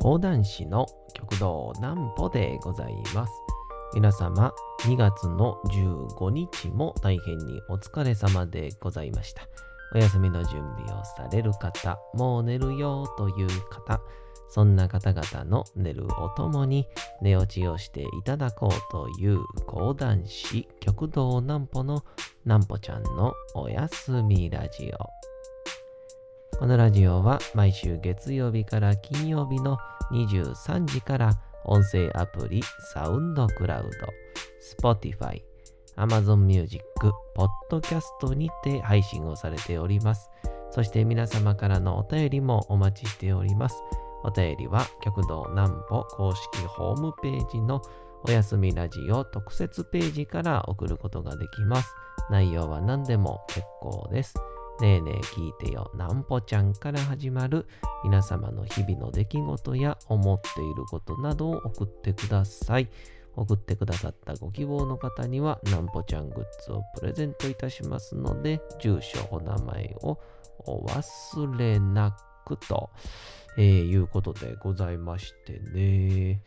講談師の極道南歩でございます。皆様、2月の15日も大変にお疲れ様でございました。お休みの準備をされる方、もう寝るよという方、そんな方々の寝るおともに寝落ちをしていただこうという講談師極道南歩の南歩ちゃんのおやすみラジオ。このラジオは毎週月曜日から金曜日の23時から音声アプリサウンドクラウド、Spotify、Amazon Music、Podcast にて配信をされております。そして皆様からのお便りもお待ちしております。お便りは極道南歩公式ホームページのおやすみラジオ特設ページから送ることができます。内容は何でも結構です。ねえねえ聞いてよなんぽちゃんから始まる皆様の日々の出来事や思っていることなどを送ってください。送ってくださったご希望の方にはなんぽちゃんグッズをプレゼントいたしますので、住所、お名前をお忘れなくと、えーいうことでございましてね。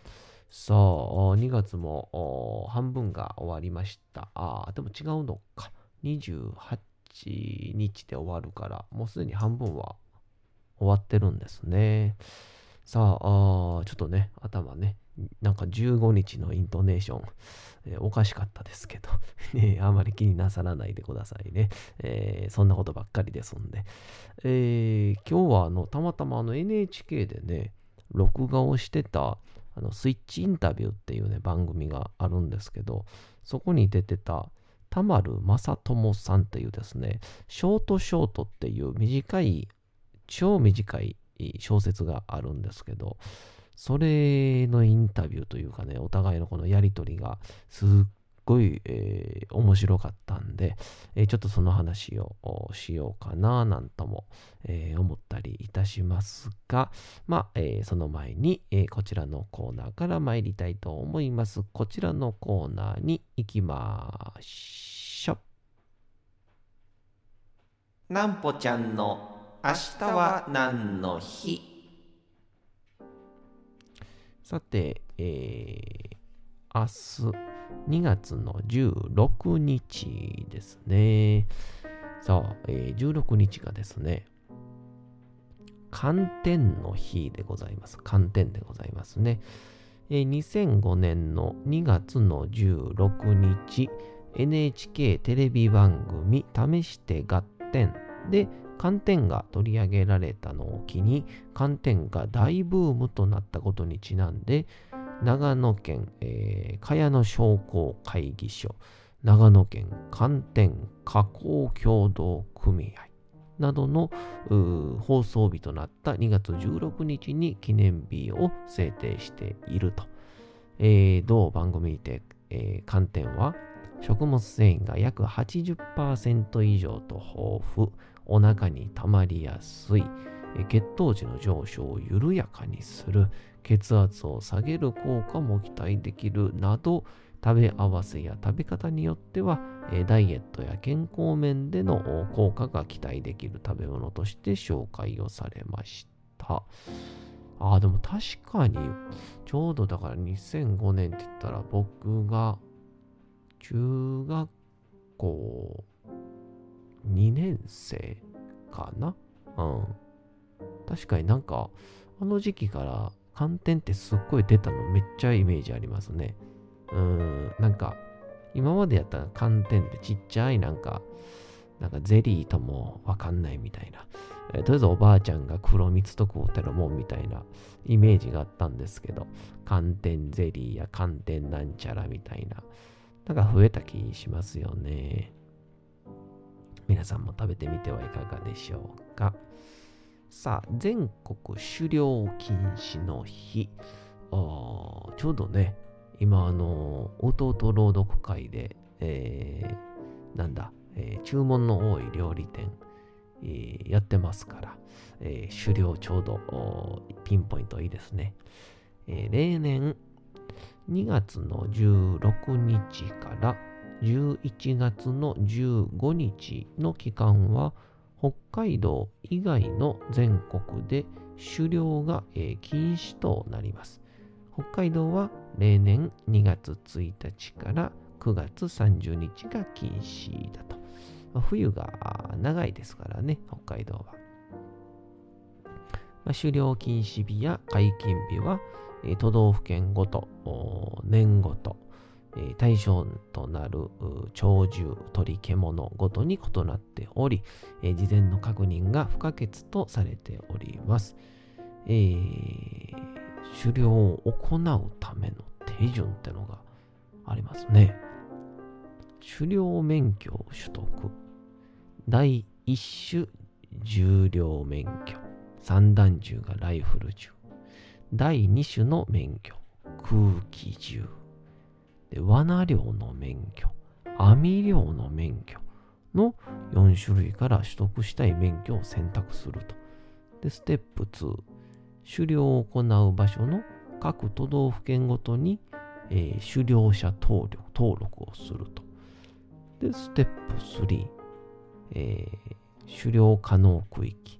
さあ、2月も半分が終わりました。ああ、でも違うのか。28 1日で終わるから、もうすでに半分は終わってるんですね。さあ、あちょっとね、頭ね、なんか15日のイントネーション、えーおかしかったですけど、ね、あまり気になさらないでくださいね。えーそんなことばっかりですんで。えー今日はあのたまたま NHK でね、録画をしてたあのスイッチインタビューっていうね、番組があるんですけど、そこに出てた田丸正智さんっていうですね、ショートショートっていう短い、超短い小説があるんですけど、それのインタビューというかね、お互いのこのやりとりがすっごい、えー面白かったんで、えーちょっとその話をおしようかななんとも、えー思ったりいたしますが、まあ、えーその前に、えーこちらのコーナーから参りたいと思います。こちらのコーナーに行きましょう。なんぽちゃんの明日は何の日？さて、えー明日2月の16日ですね。さあ、えー16日がですね、寒天の日でございます。寒天でございますね。えー2005年の2月の16日、NHK テレビ番組試して合点で寒天が取り上げられたのを機に寒天が大ブームとなったことにちなんで長野県、えー、茅野商工会議所。長野県寒天加工協同組合。などの放送日となった2月16日に記念日を制定していると。えー同番組にて、えー寒天は食物繊維が約80%以上と豊富、お腹に溜まりやすい、血糖値の上昇を緩やかにする、血圧を下げる効果も期待できるなど、食べ合わせや食べ方によっては、ダイエットや健康面での効果が期待できる食べ物として紹介をされました。あ、でも確かに、ちょうどだから2005年って言ったら僕が中学校2年生かな？うん。確かになんか、あの時期から寒天ってすっごい出たのめっちゃイメージありますね。うん、なんか、今までやった寒天ってちっちゃいなんか、なんかゼリーともわかんないみたいな。えーとりあえずおばあちゃんが黒蜜と食うてるもんみたいなイメージがあったんですけど、寒天ゼリーや寒天なんちゃらみたいな。なんか増えた気しますよね。皆さんも食べてみてはいかがでしょうか？さあ、全国狩猟禁止の日。ちょうどね、今、あの、弟朗読会で、えーなんだ、えー注文の多い料理店、えーやってますから、えー狩猟ちょうどピンポイントいいですね。えー例年2月の16日から11月の15日の期間は北海道以外の全国で狩猟が、禁止となります。北海道は例年2月1日から9月30日が禁止だと。冬が長いですからね、北海道は。狩猟禁止日や解禁日は、都道府県ごと、年ごと、対象となる鳥獣、鳥、獣ごとに異なっており、事前の確認が不可欠とされております。えー、狩猟を行うための手順ってのがありますね。狩猟免許を取得。第1種重量免許。散弾銃がライフル銃。第2種の免許。空気銃。で罠漁の免許。網漁の免許の4種類から取得したい免許を選択すると。で、ステップ2。狩猟を行う場所の各都道府県ごとに、えー、狩猟者登録登録をすると。で、ステップ3、えー、狩猟可能区域、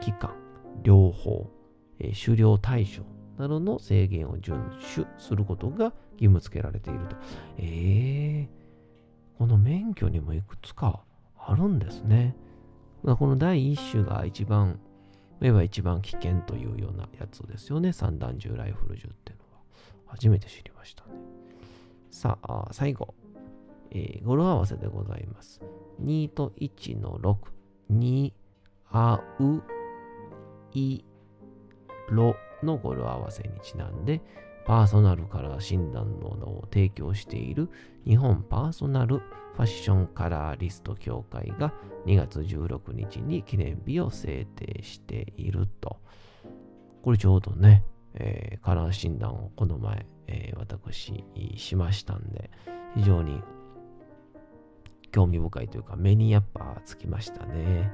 期間、両方、えー、狩猟対象などの制限を遵守することが義務付けられていると。えー、この免許にもいくつかあるんですね。この第1種が一番、いわば一番危険というようなやつですよね。散弾銃ライフル銃っていうのは。初めて知りましたね。さあ、最後。えー、語呂合わせでございます。2と1の6。2、あう、い、ろの語呂合わせにちなんで、パーソナルカラー診断ののを提供している日本パーソナルファッションカラーリスト協会が2月16日に記念日を制定していると。これちょうどね、えー、カラー診断をこの前、えー、私しましたんで、非常に興味深いというか、目にやっぱつきましたね。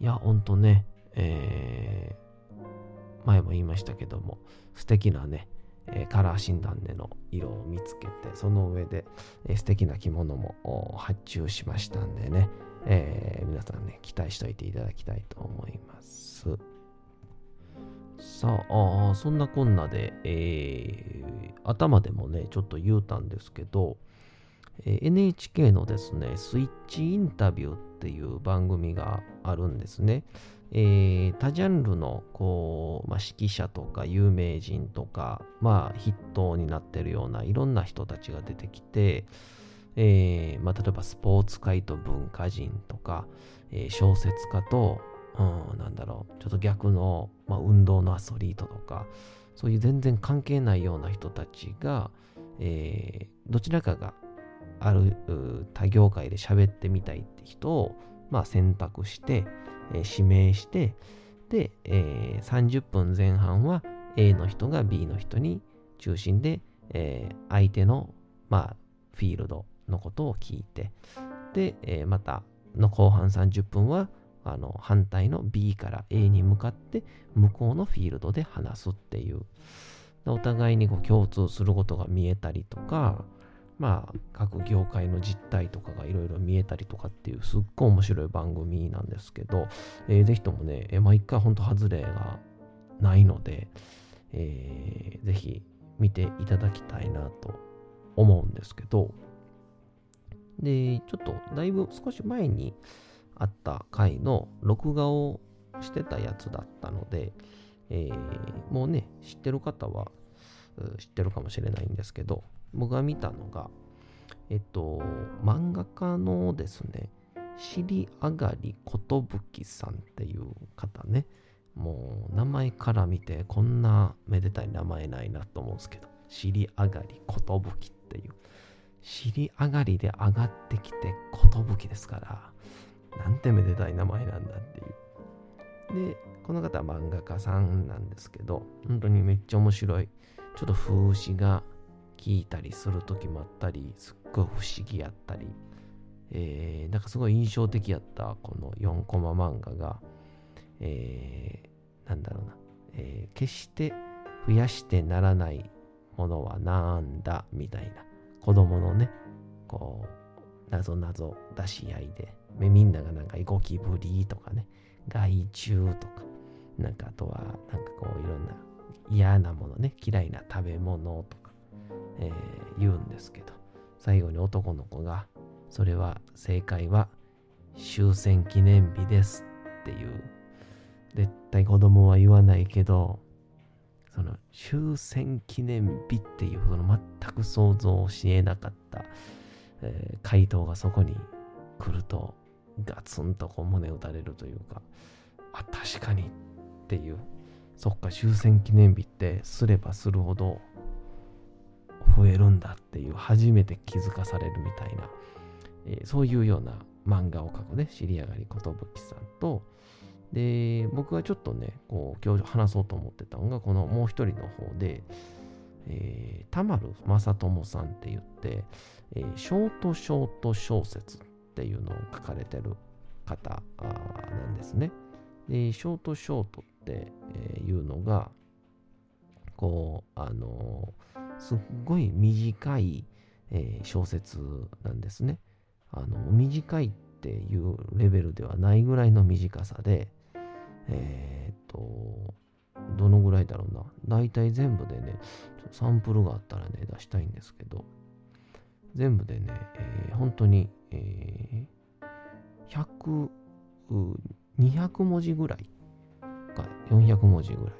いや、ほんとね、えー、前も言いましたけども、素敵なね、え、カラー診断での色を見つけて、その上で、えー、素敵な着物も発注しましたんでね、えー、皆さんね、期待しておいていただきたいと思います。さあ、あそんなこんなで、えー、頭でもね、ちょっと言うたんですけど、NHK のですね、スイッチインタビューっていう番組があるんですね。えー、多ジャンルのこう、まあ、指揮者とか有名人とか、まあ、筆頭になってるようないろんな人たちが出てきて、えーまあ、例えばスポーツ界と文化人とか、えー、小説家と、うん、なんだろう、ちょっと逆の、まあ、運動のアスリートとか、そういう全然関係ないような人たちが、えー、どちらかがある他業界で喋ってみたいって人を、まあ、選択して、えー、指名して、で、えー、30分前半は A の人が B の人に中心で、えー、相手の、まあ、フィールドのことを聞いて、で、えー、またの後半30分はあの反対の B から A に向かって向こうのフィールドで話すっていう。お互いにこう共通することが見えたりとかまあ、各業界の実態とかがいろいろ見えたりとかっていうすっごい面白い番組なんですけど、えー、ぜひともね、えー、毎回本当外れがないので、えー、ぜひ見ていただきたいなと思うんですけど、で、ちょっとだいぶ少し前にあった回の録画をしてたやつだったので、えー、もうね、知ってる方は知ってるかもしれないんですけど、僕が見たのが、えっと、漫画家のですね、尻上がりことぶきさんっていう方ね、もう名前から見てこんなめでたい名前ないなと思うんですけど、尻上がりことぶきっていう、尻上がりで上がってきてことぶきですから、なんてめでたい名前なんだっていう。で、この方は漫画家さんなんですけど、本当にめっちゃ面白い。ちょっと風刺が聞いたりする時もあったり、すっごい不思議やったり、えー、なんかすごい印象的やったこの4コマ漫画が、えー、なんだろうな、えー、決して増やしてならないものはなんだみたいな。子供のね、こう、なぞなぞ出し合いで、みんながなんかゴキブリとかね、害虫とか、なんかあとは、なんかこういろんな嫌なものね、嫌いな食べ物とか、えー、言うんですけど、最後に男の子が、それは正解は終戦記念日ですっていう、絶対子供は言わないけど、その終戦記念日っていうその全く想像をしえなかった、えー、回答がそこに来るとガツンとこう胸打たれるというかあ確かにっていう。そっか終戦記念日ってすればするほど増えるんだっていう初めて気づかされるみたいな、えー、そういうような漫画を描くね尻上がり寿さんとで僕がちょっとねこう今日話そうと思ってたのがこのもう一人の方で、えー、田丸正智さんって言って、えー、ショートショート小説っていうのを書かれてる方なんですね。で、ショートショートっていうのが、こう、あのすっごい短い、えー、小説なんですね。あの、短いっていうレベルではないぐらいの短さで、えー、っと、どのぐらいだろうな。大体全部でね、サンプルがあったらね、出したいんですけど、全部でね、えー、本当に、えー、100、200文字ぐらいか、400文字ぐらい。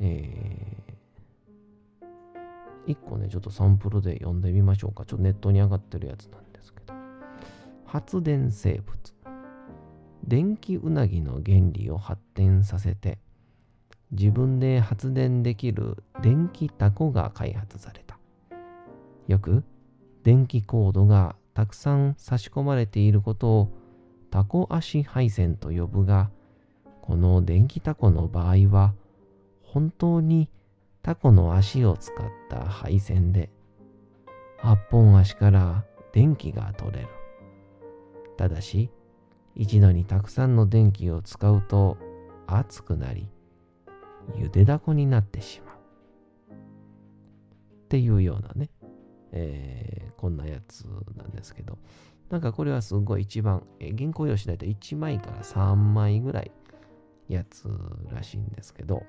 えー、1個ね、ちょっとサンプルで読んでみましょうか。ちょっとネットに上がってるやつなんですけど。発電生物。電気うなぎの原理を発展させて、自分で発電できる電気タコが開発された。よく電気コードがたくさん差し込まれていることをタコ足配線と呼ぶが、この電気タコの場合は、本当にタコの足を使った配線で、8本足から電気が取れる。ただし、一度にたくさんの電気を使うと熱くなり、ゆでだこになってしまう。っていうようなね、えー、こんなやつなんですけど、なんかこれはすごい一番、えー、原稿用紙だいたい1枚から3枚ぐらいやつらしいんですけど、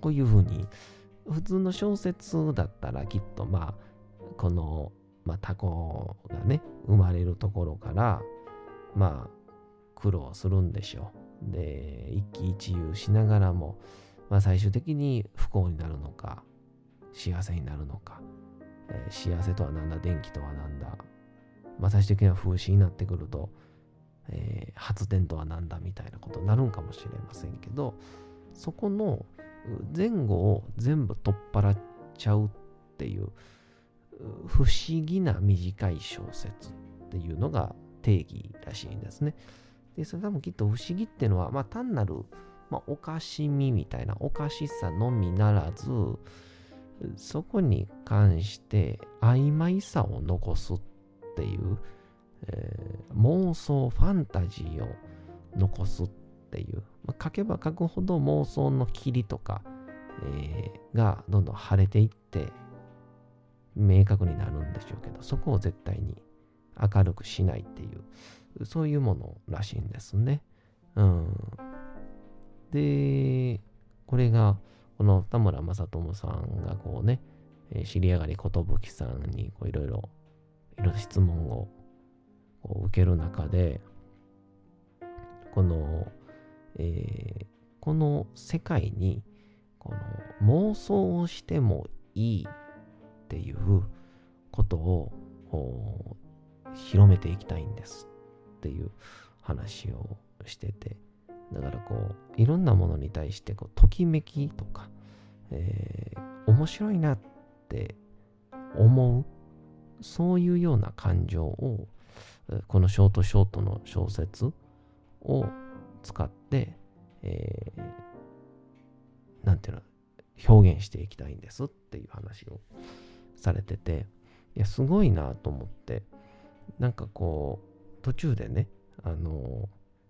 こういうふうに、普通の小説だったらきっとまあ、この、まあ、タコがね、生まれるところから、まあ、苦労するんでしょう。で、一喜一憂しながらも、まあ、最終的に不幸になるのか、幸せになるのか、えー、幸せとは何だ、電気とは何だ、まあ、最終的には風刺になってくると、えー、発電とは何だみたいなことになるんかもしれませんけど、そこの前後を全部取っ払っちゃうっていう不思議な短い小説っていうのが定義らしいんですね。で、それ多分きっと不思議っていうのは、まあ単なる、まあ、おかしみみたいなおかしさのみならず、そこに関して曖昧さを残すっていう、えー、妄想ファンタジーを残すっていう、まあ、書けば書くほど妄想の霧とか、えー、がどんどん晴れていって明確になるんでしょうけどそこを絶対に明るくしないっていうそういうものらしいんですね。うん、でこれがこの田村正智さんがこうね、えー、知り上がり寿さんにいろいろいろいろ質問を受ける中でこの、えー、この世界にこの妄想をしてもいいっていうことを広めていきたいんですっていう話をしててだからこう、いろんなものに対してこう、ときめきとか、えー、面白いなって思う、そういうような感情を、このショートショートの小説を使って、えー、なんていうの、表現していきたいんですっていう話をされてて、いや、すごいなと思って、なんかこう、途中でね、あの、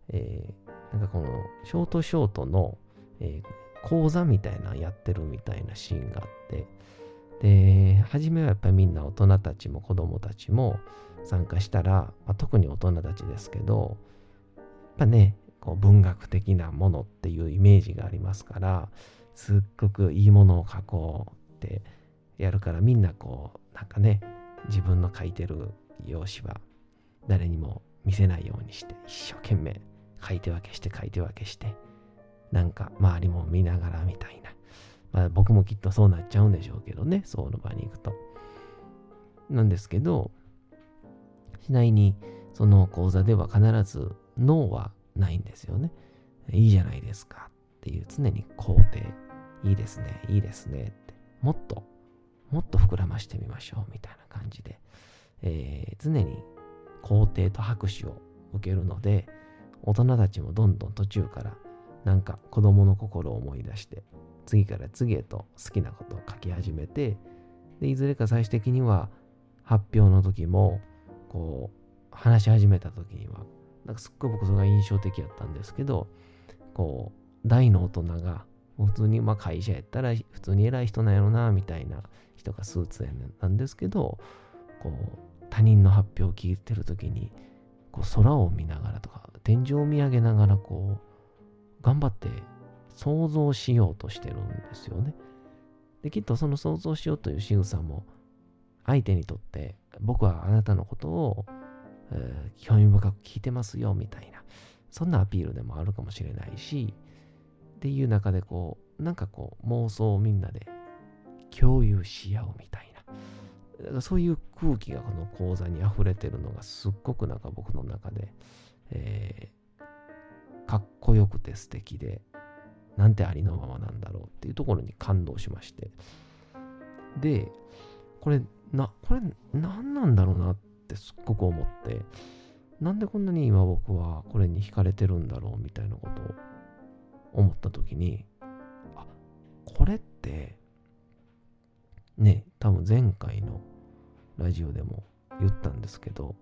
えー、なんかこのショートショートの、えー、講座みたいなやってるみたいなシーンがあって、で、初めはやっぱりみんな大人たちも子供たちも参加したら、まあ、特に大人たちですけど、やっぱね、こう文学的なものっていうイメージがありますからすっごくいいものを書こうってやるからみんなこうなんかね自分の書いてる用紙は誰にも見せないようにして一生懸命書いて分けして書いて分けしてなんか周りも見ながらみたいな。まあ僕もきっとそうなっちゃうんでしょうけどねその場に行くと。なんですけど次第にその講座では必ず脳はないんですよね。いいじゃないですかっていう常に肯定。いいですね。いいですねって。もっともっと膨らましてみましょうみたいな感じで、えー、常に肯定と拍手を受けるので大人たちもどんどん途中からなんか子供の心を思い出して次から次へと好きなことを書き始めてでいずれか最終的には発表の時もこう話し始めた時にはなんかすっごい僕それが印象的やったんですけどこう大の大人が普通にまあ会社やったら普通に偉い人なんやろなみたいな人がスーツやんなんですけどこう他人の発表を聞いてる時にこう空を見ながらとか天井を見上げながらこう頑張って想像しようとしてるんですよね。できっとその想像しようという仕草も相手にとって僕はあなたのことを、えー、興味深く聞いてますよみたいなそんなアピールでもあるかもしれないしっていう中でこうなんかこう妄想をみんなで共有し合うみたいなだからそういう空気がこの講座に溢れてるのがすっごくなんか僕の中で、えー、かっこよくて素敵でなんてありのままなんだろうっていうところに感動しまして。でこれなこれ何なんだろうなってすっごく思ってなんでこんなに今僕はこれに惹かれてるんだろうみたいなことを思った時にあこれってね多分前回のラジオでも言ったんですけど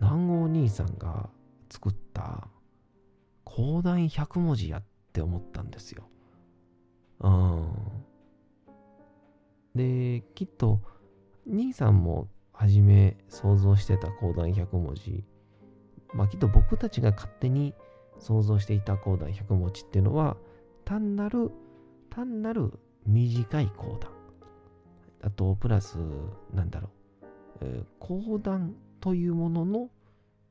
南郷兄さんが作った講談100文字やって思ったんですよ。うん。で、きっと兄さんも初め想像してた講談100文字。まあきっと僕たちが勝手に想像していた講談100文字っていうのは単なる単なる短い講談。あとプラスなんだろう、えー、講談というものの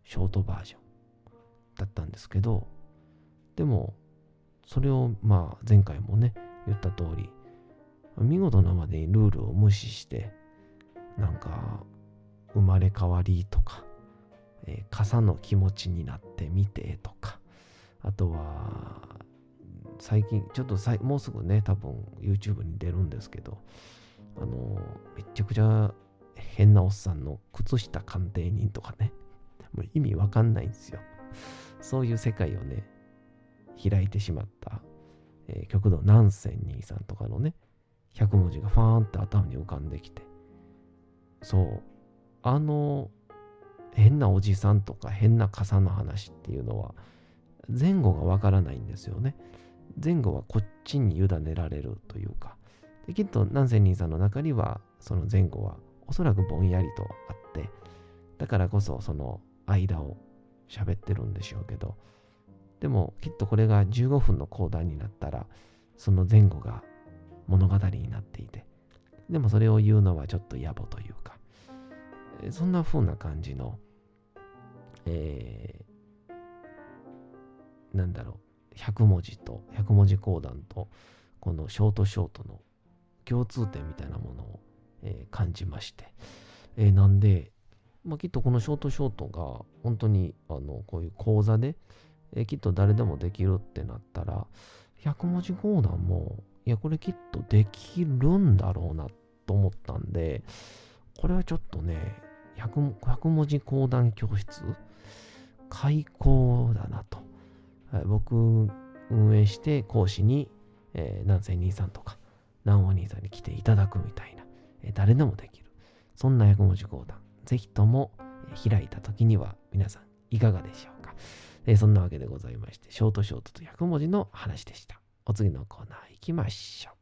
ショートバージョンだったんですけどでもそれをまあ前回もね言った通り見事なまでにルールを無視してなんか生まれ変わりとか、えー、傘の気持ちになってみてとかあとは最近ちょっとさいもうすぐね多分 YouTube に出るんですけどあのめちゃくちゃ変なおっさんの靴下鑑定人とかねもう意味わかんないんですよ。そういう世界をね開いてしまった、えー、極道南仙兄さんとかのね100文字がファーンって頭に浮かんできて。そう。あの変なおじさんとか変な傘の話っていうのは前後がわからないんですよね。前後はこっちに委ねられるというか、できっと南仙人さんの中にはその前後はおそらくぼんやりとあって、だからこそその間を喋ってるんでしょうけど、でもきっとこれが15分の講談になったら、その前後が物語になっていて、でもそれを言うのはちょっと野暮というか、そんな風な感じの、えー、なんだろう、100文字と、100文字講談と、このショートショートの共通点みたいなものを、えー、感じまして、えー、なんで、まあ、きっとこのショートショートが本当にあのこういう講座で、えー、きっと誰でもできるってなったら100文字講談もいやこれきっとできるんだろうなと思ったんでこれはちょっとね 100, 100文字講談教室？開講だなと。僕運営して講師に、えー、南西兄さんとか南欧兄さんに来ていただくみたいな、えー、誰でもできる。そんな100文字講談。ぜひとも、開いた時には皆さんいかがでしょうか、えー、そんなわけでございまして、ショートショートと100文字の話でした。お次のコーナー行きましょう。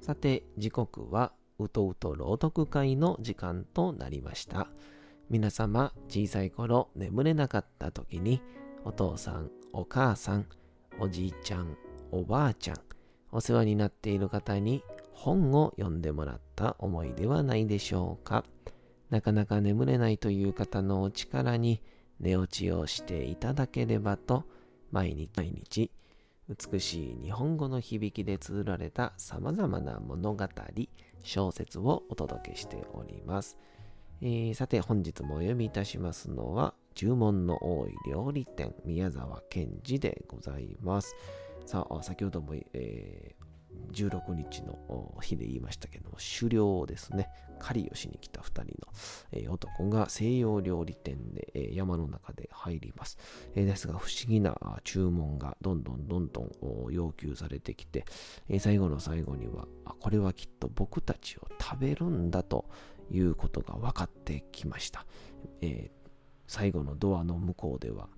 さて時刻はうとうと朗読会の時間となりました。皆様、小さい頃眠れなかった時に、お父さん、お母さん、おじいちゃん、おばあちゃん、お世話になっている方に本を読んでもらった思いではないでしょうか。なかなか眠れないという方のお力に寝落ちをしていただければと、毎日毎日美しい日本語の響きで綴られた様々な物語、小説をお届けしております。えー、さて本日もお読みいたしますのは、注文の多い料理店、宮沢賢治でございます。さあ、先ほども、えー、16日の日で言いましたけども、狩猟ですね。狩りをしに来た2人の、えー、男が西洋料理店で、えー、山の中で入ります、えー、ですが不思議な注文がどんどんどんどん要求されてきて、え最後の最後にはこれはきっと僕たちを食べるんだということが分かってきました、え最後のドアの向こうでは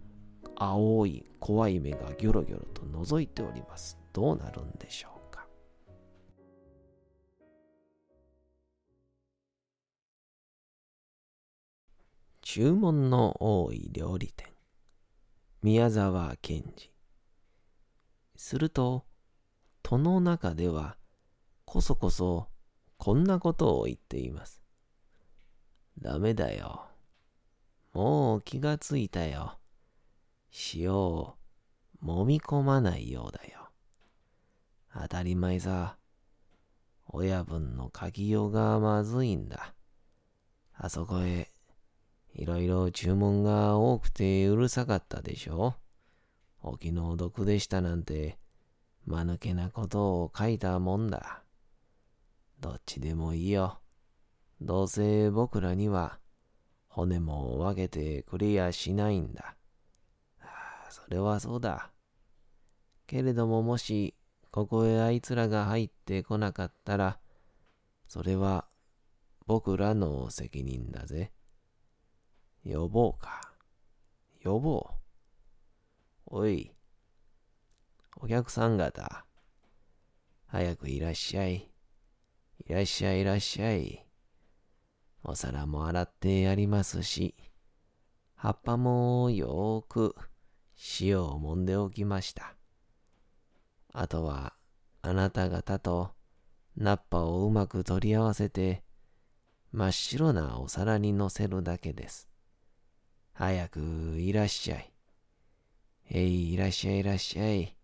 青い怖い目がギョロギョロと覗いております。どうなるんでしょうか。注文の多い料理店。宮沢賢治。すると戸の中ではこそこそこんなことを言っています。ダメだよ。もう気がついたよ。塩を揉み込まないようだよ。当たり前さ。親分の書きようがまずいんだ。あそこへいろいろ注文が多くてうるさかったでしょ。お気の毒でしたなんて、間抜けなことを書いたもんだ。どっちでもいいよ。どうせ僕らには骨も分けてくれやしないんだ。それはそうだ。けれどももしここへあいつらが入ってこなかったら、それは僕らの責任だぜ。呼ぼうか。呼ぼう。おい、お客さん方、早くいらっしゃい。いらっしゃいいらっしゃい。お皿も洗ってやりますし、葉っぱもよーく塩を揉んでおきました。あとはあなた方とナッパをうまく取り合わせて真っ白なお皿に乗せるだけです。早くいらっしゃい。えい、いらっしゃいいらっしゃい。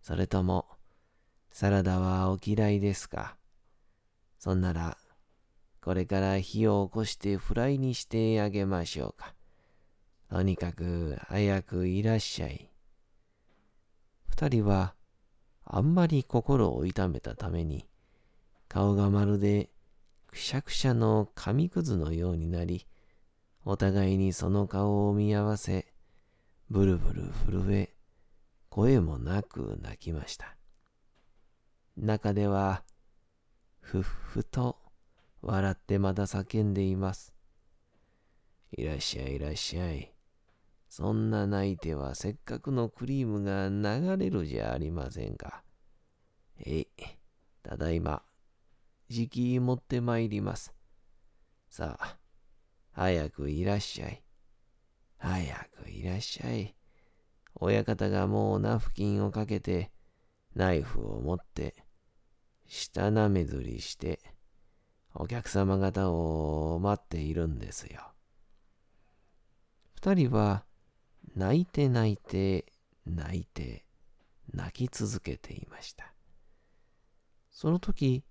それとも、サラダはお嫌いですか？そんなら、これから火を起こしてフライにしてあげましょうか。とにかく早くいらっしゃい。二人はあんまり心を痛めたために顔がまるでくしゃくしゃの紙くずのようになりお互いにその顔を見合わせ、ブルブル震え、声もなく泣きました。中では、ふっふと笑ってまた叫んでいます。いらっしゃいいらっしゃい。そんな泣いてはせっかくのクリームが流れるじゃありませんか。えい、ただいま、じき持ってまいります。さあ、早くいらっしゃい。早くいらっしゃい。親方がもうナフキンをかけて、ナイフを持って、舌なめずりして、お客様方を待っているんですよ。二人は、泣いて泣いて、泣いて、泣き続けていました。その時、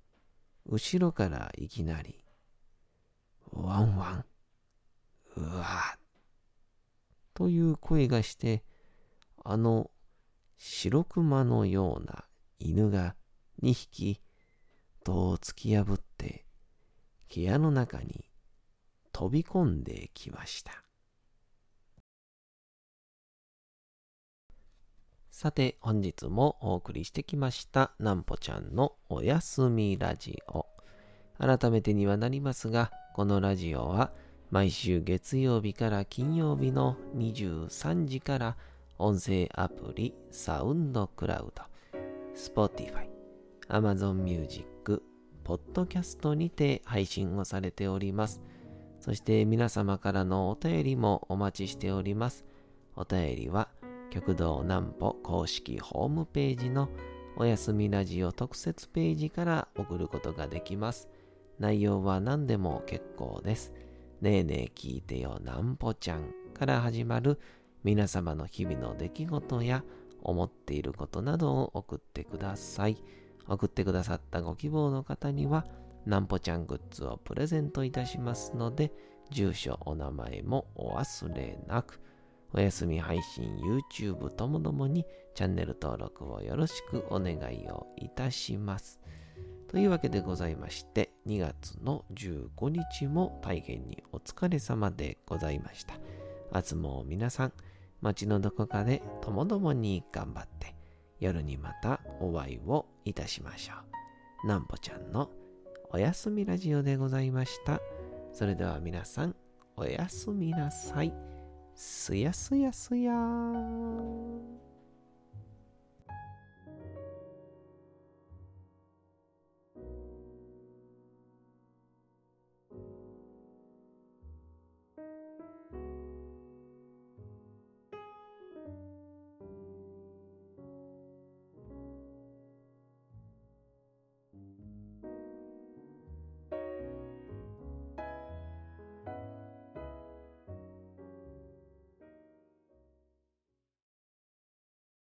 後ろからいきなり、ワンワン、うわという声がして、あの白熊のような犬が2匹戸を突き破って部屋の中に飛び込んできました。さて本日もお送りしてきましたなんぽちゃんのおやすみラジオ。改めてにはなりますが、このラジオは毎週月曜日から金曜日の23時から音声アプリサウンドクラウド、Spotify、Amazon Music、ポッドキャストにて配信をされております。そして皆様からのお便りもお待ちしております。お便りは、極道南歩公式ホームページのおやすみラジオ特設ページから送ることができます。内容は何でも結構です。ねえねえ聞いてよなんぽちゃんから始まる皆様の日々の出来事や思っていることなどを送ってください。送ってくださったご希望の方には、なんぽちゃんグッズをプレゼントいたしますので、住所、お名前もお忘れなく。お休み配信、YouTube ともどもにチャンネル登録をよろしくお願いをいたします。というわけでございまして、2月の15日も大変にお疲れ様でございました。明日も皆さん、街のどこかでともどもに頑張って、夜にまたお会いをいたしましょう。なんぽちゃんのおやすみラジオでございました。それでは皆さん、おやすみなさい。すやすやすやー。